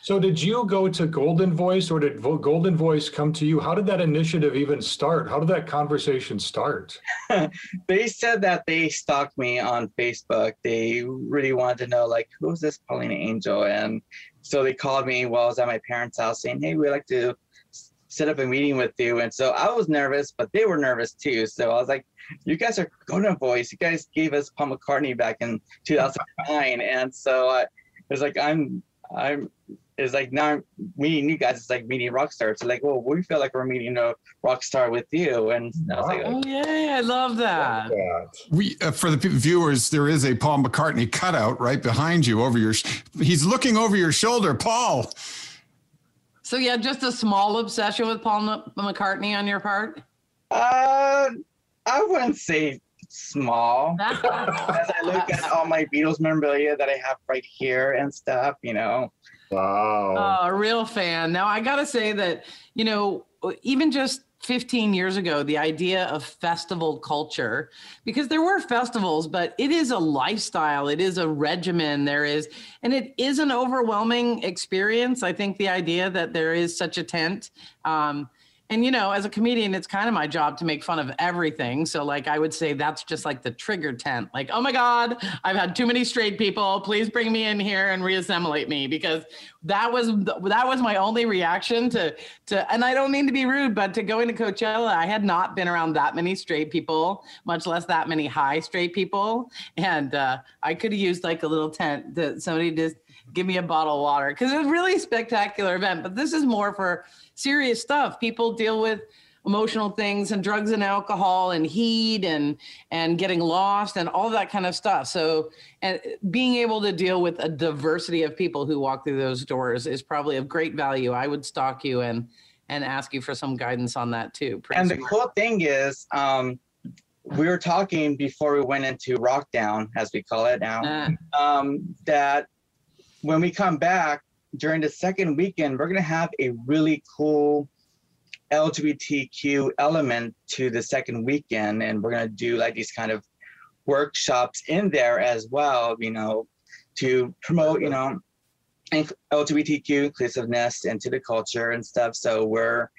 So, did you go to Golden Voice or did Golden Voice come to you? How did that initiative even start? How did that conversation start? [laughs] they said that they stalked me on Facebook. They really wanted to know, like, who's this Paulina Angel? And so they called me while I was at my parents' house saying, hey, we'd like to set up a meeting with you. And so I was nervous, but they were nervous too. So I was like, you guys are Golden Voice. You guys gave us Paul McCartney back in 2009. And so I was like, I'm, I'm, it's like now I'm meeting you guys. It's like meeting rock stars. It's like, well, we feel like we're meeting a rock star with you. And I was like, oh yeah, I love that. We uh, for the viewers, there is a Paul McCartney cutout right behind you over your. He's looking over your shoulder, Paul. So yeah, just a small obsession with Paul McCartney on your part. Uh, I wouldn't say small. [laughs] As I look at all my Beatles memorabilia that I have right here and stuff, you know. Wow. Oh, a real fan. Now I gotta say that you know, even just 15 years ago the idea of festival culture because there were festivals but it is a lifestyle it is a regimen there is and it is an overwhelming experience. I think the idea that there is such a tent um, and you know as a comedian it's kind of my job to make fun of everything. So like i would say that's just like the trigger tent. Like oh my god i've had too many straight people. Please bring me in here and reassimilate me. Because that was that was my only reaction to to and i don't mean to be rude but to going to coachella i had not been around that many straight people much less that many high straight people. And uh, i could have used like a little tent that somebody just give me a bottle of water because it was really a spectacular event but this is more for serious stuff. People deal with emotional things and drugs and alcohol and heat and and getting lost and all that kind of stuff so and being able to deal with a diversity of people who walk through those doors is probably of great value i would stalk you and and ask you for some guidance on that too and the cool thing is um we were talking before we went into rockdown as we call it now uh. um that when we come back during the second weekend, we're going to have a really cool LGBTQ element to the second weekend. And we're going to do like these kind of workshops in there as well, you know, to promote, you know, LGBTQ inclusiveness into the culture and stuff. So we're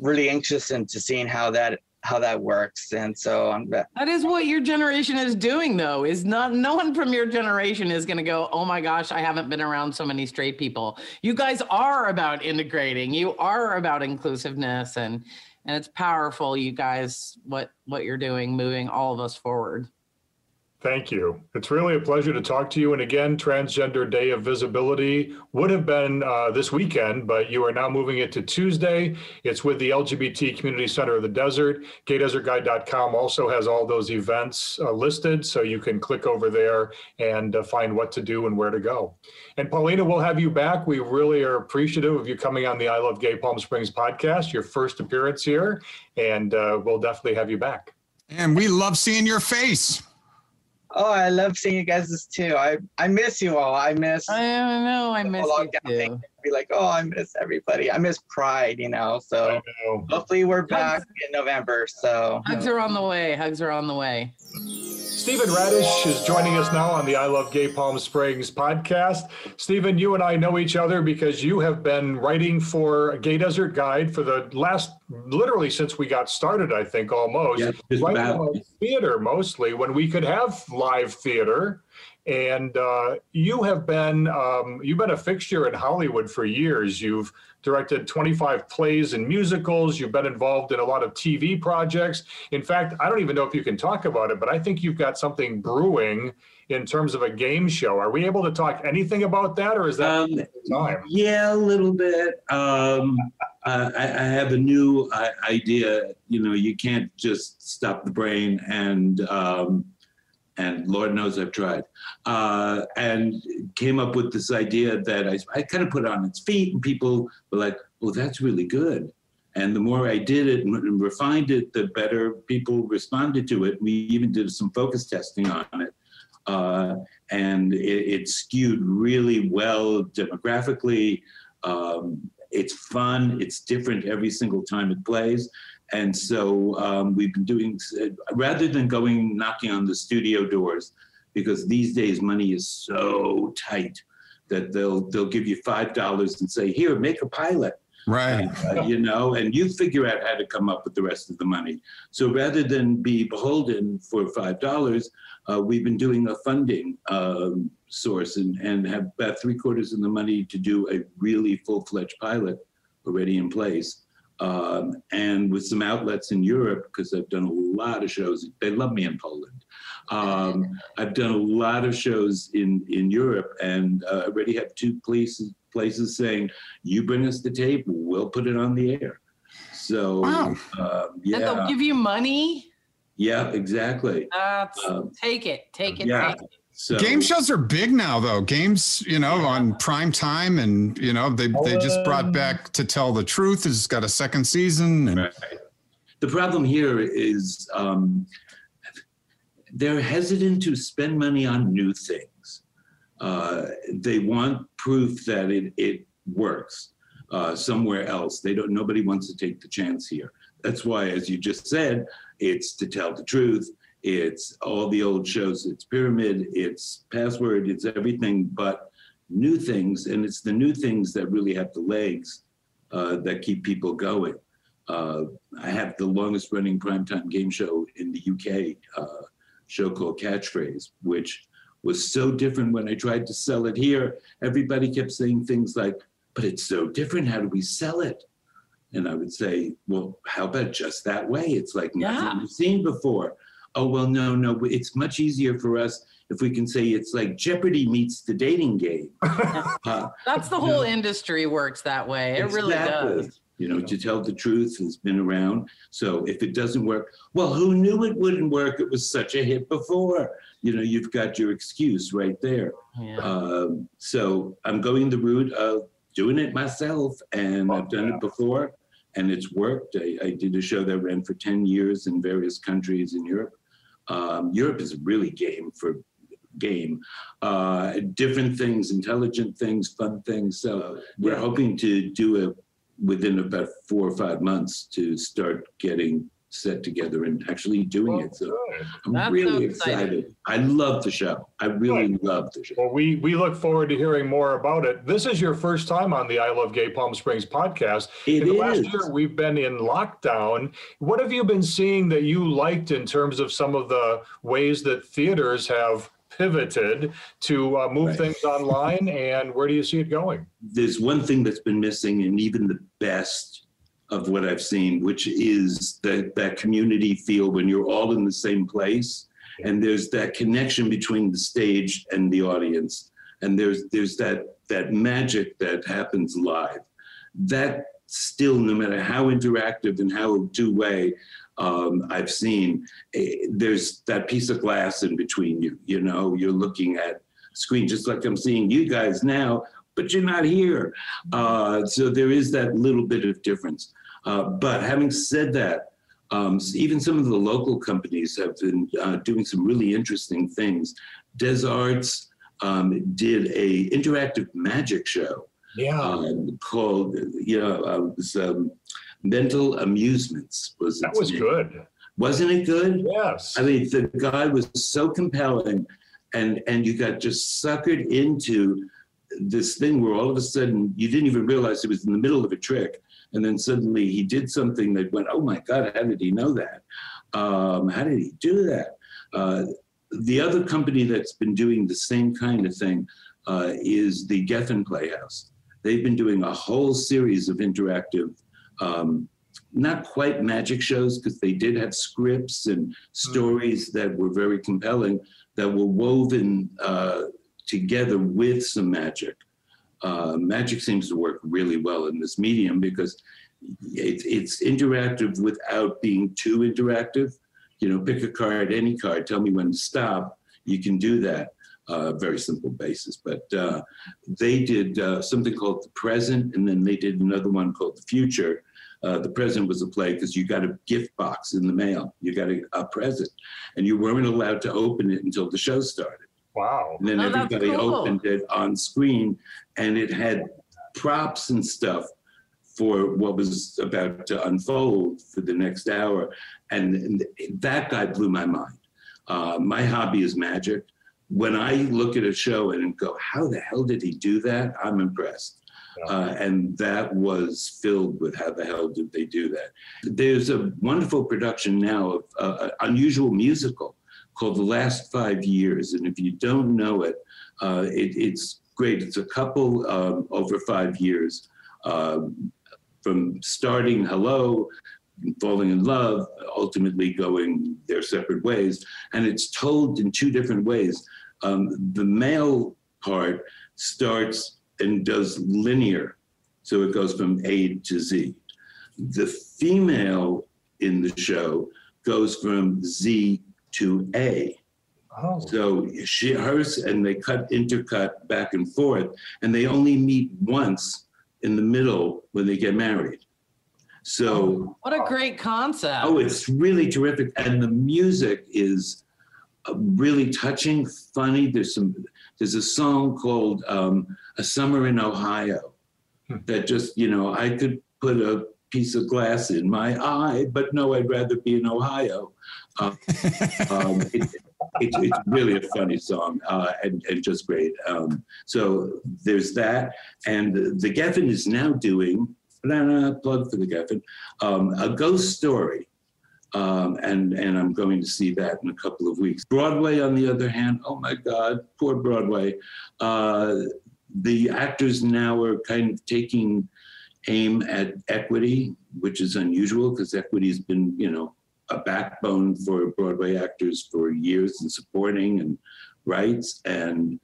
really anxious into seeing how that how that works. And so I'm that is what your generation is doing though, is not no one from your generation is gonna go, oh my gosh, I haven't been around so many straight people. You guys are about integrating, you are about inclusiveness and and it's powerful, you guys, what what you're doing, moving all of us forward. Thank you. It's really a pleasure to talk to you. And again, Transgender Day of Visibility would have been uh, this weekend, but you are now moving it to Tuesday. It's with the LGBT Community Center of the Desert. GayDesertGuide.com also has all those events uh, listed, so you can click over there and uh, find what to do and where to go. And Paulina, we'll have you back. We really are appreciative of you coming on the I Love Gay Palm Springs podcast, your first appearance here, and uh, we'll definitely have you back. And we love seeing your face. Oh, I love seeing you guys too. I I miss you all. I miss. I know. I miss you too. Be like, oh, I miss everybody. I miss Pride. You know. So know. hopefully we're back Hugs. in November. So hugs are on the way. Hugs are on the way. Stephen Radosh is joining us now on the I Love Gay Palm Springs podcast. Stephen, you and I know each other because you have been writing for Gay Desert Guide for the last, literally since we got started, I think almost. Yeah, writing about theater mostly when we could have live theater. And uh, you have been um, you've been a fixture in Hollywood for years. You've directed 25 plays and musicals. You've been involved in a lot of TV projects. In fact, I don't even know if you can talk about it, but I think you've got something brewing in terms of a game show. Are we able to talk anything about that, or is that um, time? Yeah, a little bit. Um, I, I, have a new uh, idea. You know, you can't just stop the brain and um, and Lord knows I've tried, uh, and came up with this idea that I, I kind of put on its feet, and people were like, "Oh, that's really good." And the more I did it and refined it, the better people responded to it. We even did some focus testing on it, uh, and it, it, skewed really well demographically. Um, it's fun. It's different every single time it plays. And so um, we've been doing, rather than going knocking on the studio doors, because these days money is so tight that they'll they'll give you five dollars and say, "Here, make a pilot." Right. Uh, you know, and you figure out how to come up with the rest of the money. So rather than be beholden for five dollars, uh, we've been doing a funding um, source and, and have about three quarters of the money to do a really full fledged pilot already in place. Um, and with some outlets in Europe, because I've done a lot of shows. They love me in Poland. Um, [laughs] I've done a lot of shows in, in Europe and uh, already have two places, places saying, you bring us the tape, we'll put it on the air. So, wow. uh, yeah. And they'll give you money? Yeah, exactly. Um, take it, take it, yeah. take it. So game shows are big now, though. Games, you know, on prime time, and you know they they just brought um, back to tell the truth. It's got a second season. And... Right. The problem here is um, they're hesitant to spend money on new things. Uh, they want proof that it it works uh, somewhere else. They don't. Nobody wants to take the chance here. That's why, as you just said, it's to tell the truth it's all the old shows, it's Pyramid, it's Password, it's everything but new things. And it's the new things that really have the legs uh, that keep people going. Uh, I have the longest running primetime game show in the UK, uh, show called Catchphrase, which was so different when I tried to sell it here. Everybody kept saying things like, but it's so different. How do we sell it? And I would say, well, how about just that way? It's like nothing yeah. you've seen before oh well no no it's much easier for us if we can say it's like jeopardy meets the dating game. [laughs] Uh, that's the whole industry works that way. It exactly. really does. You know to tell the truth has been around. So if it doesn't work well who knew it wouldn't work? It was such a hit before. You know you've got your excuse right there. Yeah. um, so i'm going the route of doing it myself and oh, i've done yeah. it before and it's worked. I, I did a show that ran for 10 years in various countries in europe um, Europe is really game for game. Uh, different things, intelligent things, fun things. So we're hoping to do it within about four or five months to start getting set together and actually doing Oh, it. So good. I'm That's really so exciting. excited. I love the show. I really love the show. Well, we we look forward to hearing more about it. This is your first time on the I Love Gay Palm Springs podcast. It in the is. last year, we've been in lockdown. What have you been seeing that you liked in terms of some of the ways that theaters have pivoted to uh, move Right. things online, and where do you see it going? there's one thing that's been missing and even the best of what I've seen, which is that that community feel when you're all in the same place and there's that connection between the stage and the audience. And there's there's that that magic that happens live. That still, no matter how interactive and how two-way um, I've seen, eh, there's that piece of glass in between you. You know, you're looking at screen just like I'm seeing you guys now, but you're not here. Uh, so there is that little bit of difference. Uh, but having said that, um, even some of the local companies have been uh, doing some really interesting things. Dezart um, did a interactive magic show Yeah. um, called, you know, uh, was, um, Mental Amusements. Was that was name. good. Wasn't it good? Yes. I mean, the guy was so compelling, and and you got just suckered into this thing where all of a sudden you didn't even realize it was in the middle of a trick, and then suddenly he did something that went, "Oh my God, how did he know that? Um, how did he do that?" Uh, the other company that's been doing the same kind of thing uh, is the Geffen Playhouse. They've been doing a whole series of interactive. Um, not quite magic shows because they did have scripts and stories that were very compelling that were woven uh, together with some magic. Uh, magic seems to work really well in this medium because it, it's interactive without being too interactive. You know, pick a card, any card, tell me when to stop. You can do that. Uh, very simple basis, but uh, they did uh, something called the present, and then they did another one called the future, uh, the present was a play because you got a gift box in the mail. You got a, a present, and you weren't allowed to open it until the show started. Wow. And then Oh, everybody cool. opened it on screen, and it had props and stuff for what was about to unfold for the next hour. And, and that guy blew my mind. Uh, my hobby is magic. When I look at a show and go, how the hell did he do that? I'm impressed. Uh, and that was filled with how the hell did they do that? There's a wonderful production now of uh, an unusual musical called The Last Five Years. And if you don't know it, uh, it it's great. It's a couple um, over five years um, from starting hello, falling in love, ultimately going their separate ways. And it's told in two different ways. Um, the male part starts and does linear. So it goes from A to Z. The female in the show goes from Z to A. Oh. So she, hers, and they cut intercut back and forth, and they only meet once in the middle when they get married. So, What a great concept. oh, it's really terrific, and the music is uh, really touching, funny. There's some, there's a song called um, "A Summer in Ohio" that just, you know, I could put a piece of glass in my eye, but no, I'd rather be in Ohio. Uh, [laughs] um, it, it, it's really a funny song uh, and, and just great. Um, so there's that. And the Geffen is now doing, plug for the Geffen, um, a ghost story. Um, and, and I'm going to see that in a couple of weeks. Broadway, on the other hand, oh my God, poor Broadway. Uh, the actors now are kind of taking aim at equity, which is unusual because equity has been, you know, a backbone for Broadway actors for years in supporting and rights. And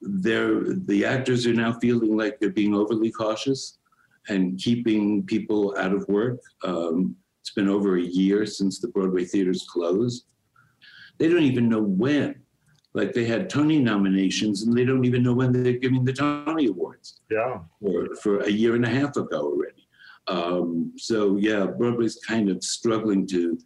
they're, the actors are now feeling like they're being overly cautious and keeping people out of work. Um, it's been over a year since the Broadway theaters closed. They don't even know when. Like they had Tony nominations and they don't even know when they're giving the Tony Awards Yeah. for, for a year and a half ago already. Um, so yeah, Broadway's kind of struggling to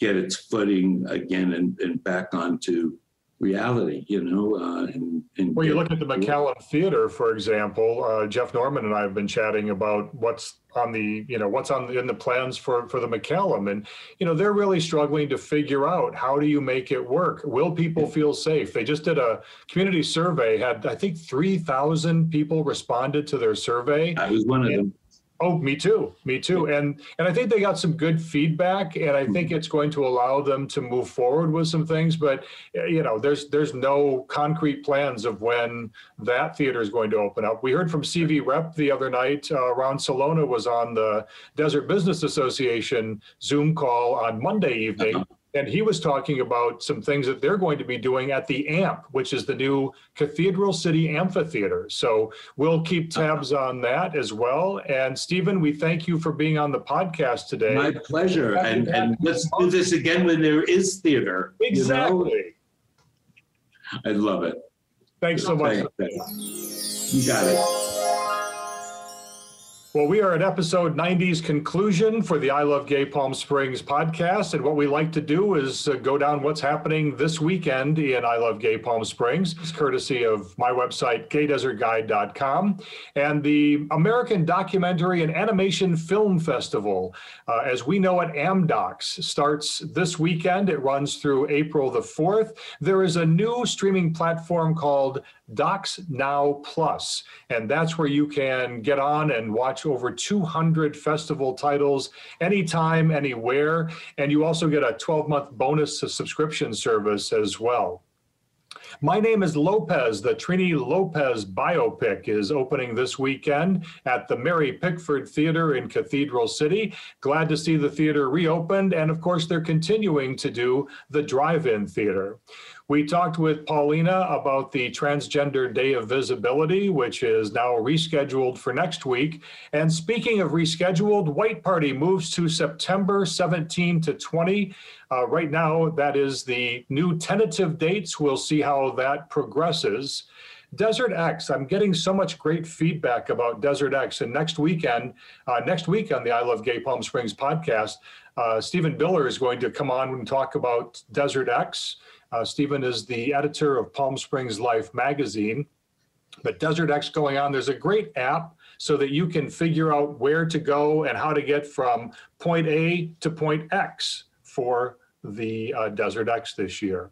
get its footing again and, and back onto reality, you know. Uh, and, and well, you look at the McCallum Theater, for example. Uh, Jeff Norman and I have been chatting about what's on the, you know, what's on the, in the plans for for the McCallum, and you know they're really struggling to figure out how do you make it work. Will people feel safe? They just did a community survey. Had I think three thousand people responded to their survey. I was one of them. Oh, me too. Me too. And and I think they got some good feedback, and I think it's going to allow them to move forward with some things. But you know, there's there's no concrete plans of when that theater is going to open up. We heard from CV Rep the other night. Uh, Ron Celona was on the Desert Business Association Zoom call on Monday evening. Uh-huh and he was talking about some things that they're going to be doing at the AMP, which is the new Cathedral City Amphitheater. So we'll keep tabs uh-huh. on that as well. And Stephen, we thank you for being on the podcast today. My pleasure. And, and let's do this again when there is theater. Exactly. You, know? I love it. Thanks so much. Thanks. You got it. Well, we are at episode 90's conclusion for the I Love Gay Palm Springs podcast. And what we like to do is uh, go down what's happening this weekend in I Love Gay Palm Springs, it's courtesy of my website, gaydesertguide.com, and the American Documentary and Animation Film Festival, uh, as we know it, AmDocs, starts this weekend. It runs through April the 4th. There is a new streaming platform called Docs Now Plus, and that's where you can get on and watch over 200 festival titles anytime, anywhere. And you also get a 12 month bonus subscription service as well. My name is Lopez. The Trini Lopez biopic is opening this weekend at the Mary Pickford Theater in Cathedral City. Glad to see the theater reopened. And of course, they're continuing to do the drive in theater. We talked with Paulina about the Transgender Day of Visibility, which is now rescheduled for next week. And speaking of rescheduled, White Party moves to September 17 to 20. Uh, right now, that is the new tentative dates. We'll see how that progresses. Desert X, I'm getting so much great feedback about Desert X. And next weekend, uh, next week on the I Love Gay Palm Springs podcast, uh, Stephen Biller is going to come on and talk about Desert X. Uh, Stephen is the editor of Palm Springs Life magazine. But Desert X going on, there's a great app so that you can figure out where to go and how to get from point A to point X for the uh, Desert X this year.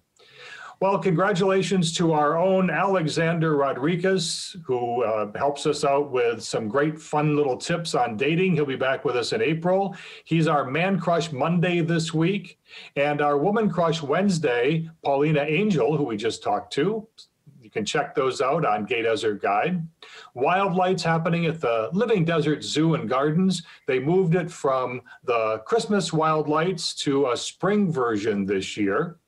Well, congratulations to our own Alexander Rodriguez, who uh, helps us out with some great fun little tips on dating. He'll be back with us in April. He's our Man Crush Monday this week. And our Woman Crush Wednesday, Paulina Angel, who we just talked to. You can check those out on Gay Desert Guide. Wild Lights happening at the Living Desert Zoo and Gardens. They moved it from the Christmas Wild Lights to a spring version this year.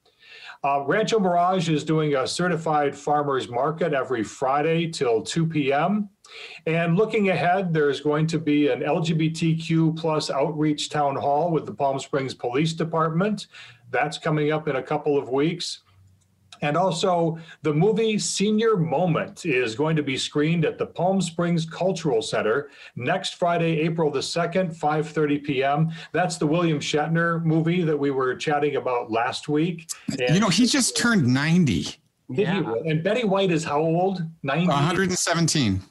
Uh, Rancho Mirage is doing a certified farmers market every Friday till 2 p.m. And looking ahead, there's going to be an LGBTQ plus outreach town hall with the Palm Springs Police Department. That's coming up in a couple of weeks. And also, the movie Senior Moment is going to be screened at the Palm Springs Cultural Center next Friday, April the 2nd, 5:30 p.m. That's the William Shatner movie that we were chatting about last week. And you know, he just turned 90. Yeah. And Betty White is how old? 90? 117.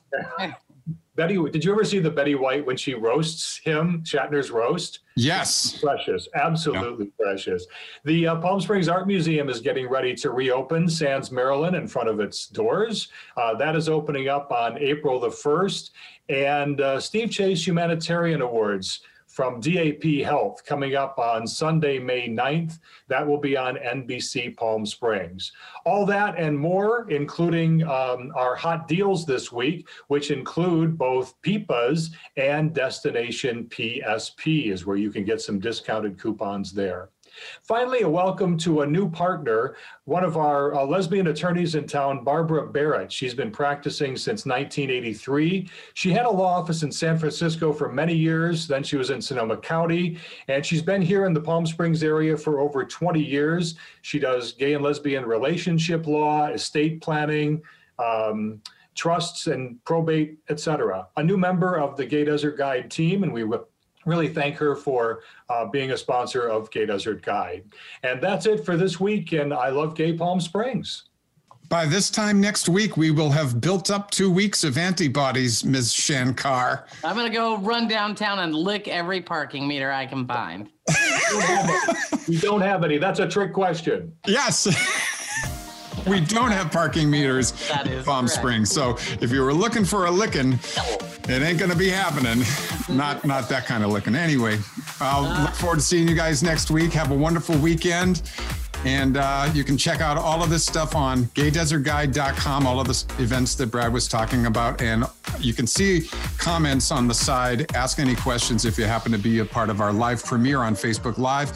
Betty, did you ever see the Betty White when she roasts him, Shatner's roast? Yes. Precious, absolutely yeah. precious. The uh, Palm Springs Art Museum is getting ready to reopen Sands, Maryland, in front of its doors. Uh, that is opening up on April the 1st. And uh, Steve Chase Humanitarian Awards from DAP Health coming up on Sunday, May 9th. That will be on NBC Palm Springs. All that and more, including um, our hot deals this week, which include both PIPAs and Destination PSP, is where you can get some discounted coupons there. Finally, a welcome to a new partner, one of our uh, lesbian attorneys in town, Barbara Barrett. She's been practicing since 1983. She had a law office in San Francisco for many years. Then she was in Sonoma County, and she's been here in the Palm Springs area for over 20 years. She does gay and lesbian relationship law, estate planning. Um, trusts and probate, etc. A new member of the Gay Desert Guide team, and we really thank her for uh, being a sponsor of Gay Desert Guide. And that's it for this week. And I love Gay Palm Springs. By this time next week, we will have built up two weeks of antibodies, Ms. Shan Carr. I'm going to go run downtown and lick every parking meter I can find. [laughs] we don't have any. That's a trick question. Yes. [laughs] we don't have parking meters in Palm correct. Springs. So if you were looking for a licking, it ain't gonna be happening. not not that kind of licking. Anyway, I'll uh, look forward to seeing you guys next week. Have a wonderful weekend. And uh, you can check out all of this stuff on gaydesertguide.com, all of the events that Brad was talking about. And you can see comments on the side. Ask any questions if you happen to be a part of our live premiere on Facebook Live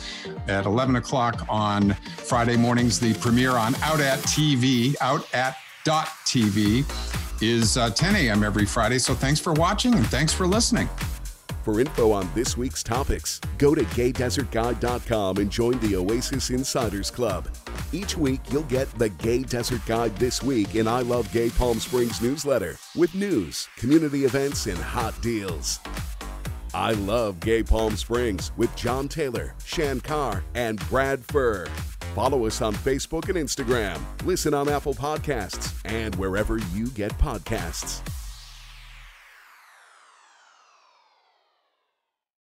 at 11 o'clock on Friday mornings. The premiere on Out at TV, out at dot TV is uh, 10 a.m. every Friday. So thanks for watching and thanks for listening. For info on this week's topics, go to gaydesertguide.com and join the Oasis Insiders Club. Each week, you'll get the Gay Desert Guide This Week in I Love Gay Palm Springs newsletter with news, community events, and hot deals. I Love Gay Palm Springs with John Taylor, Shan Carr, and Brad Furr. Follow us on Facebook and Instagram. Listen on Apple Podcasts and wherever you get podcasts.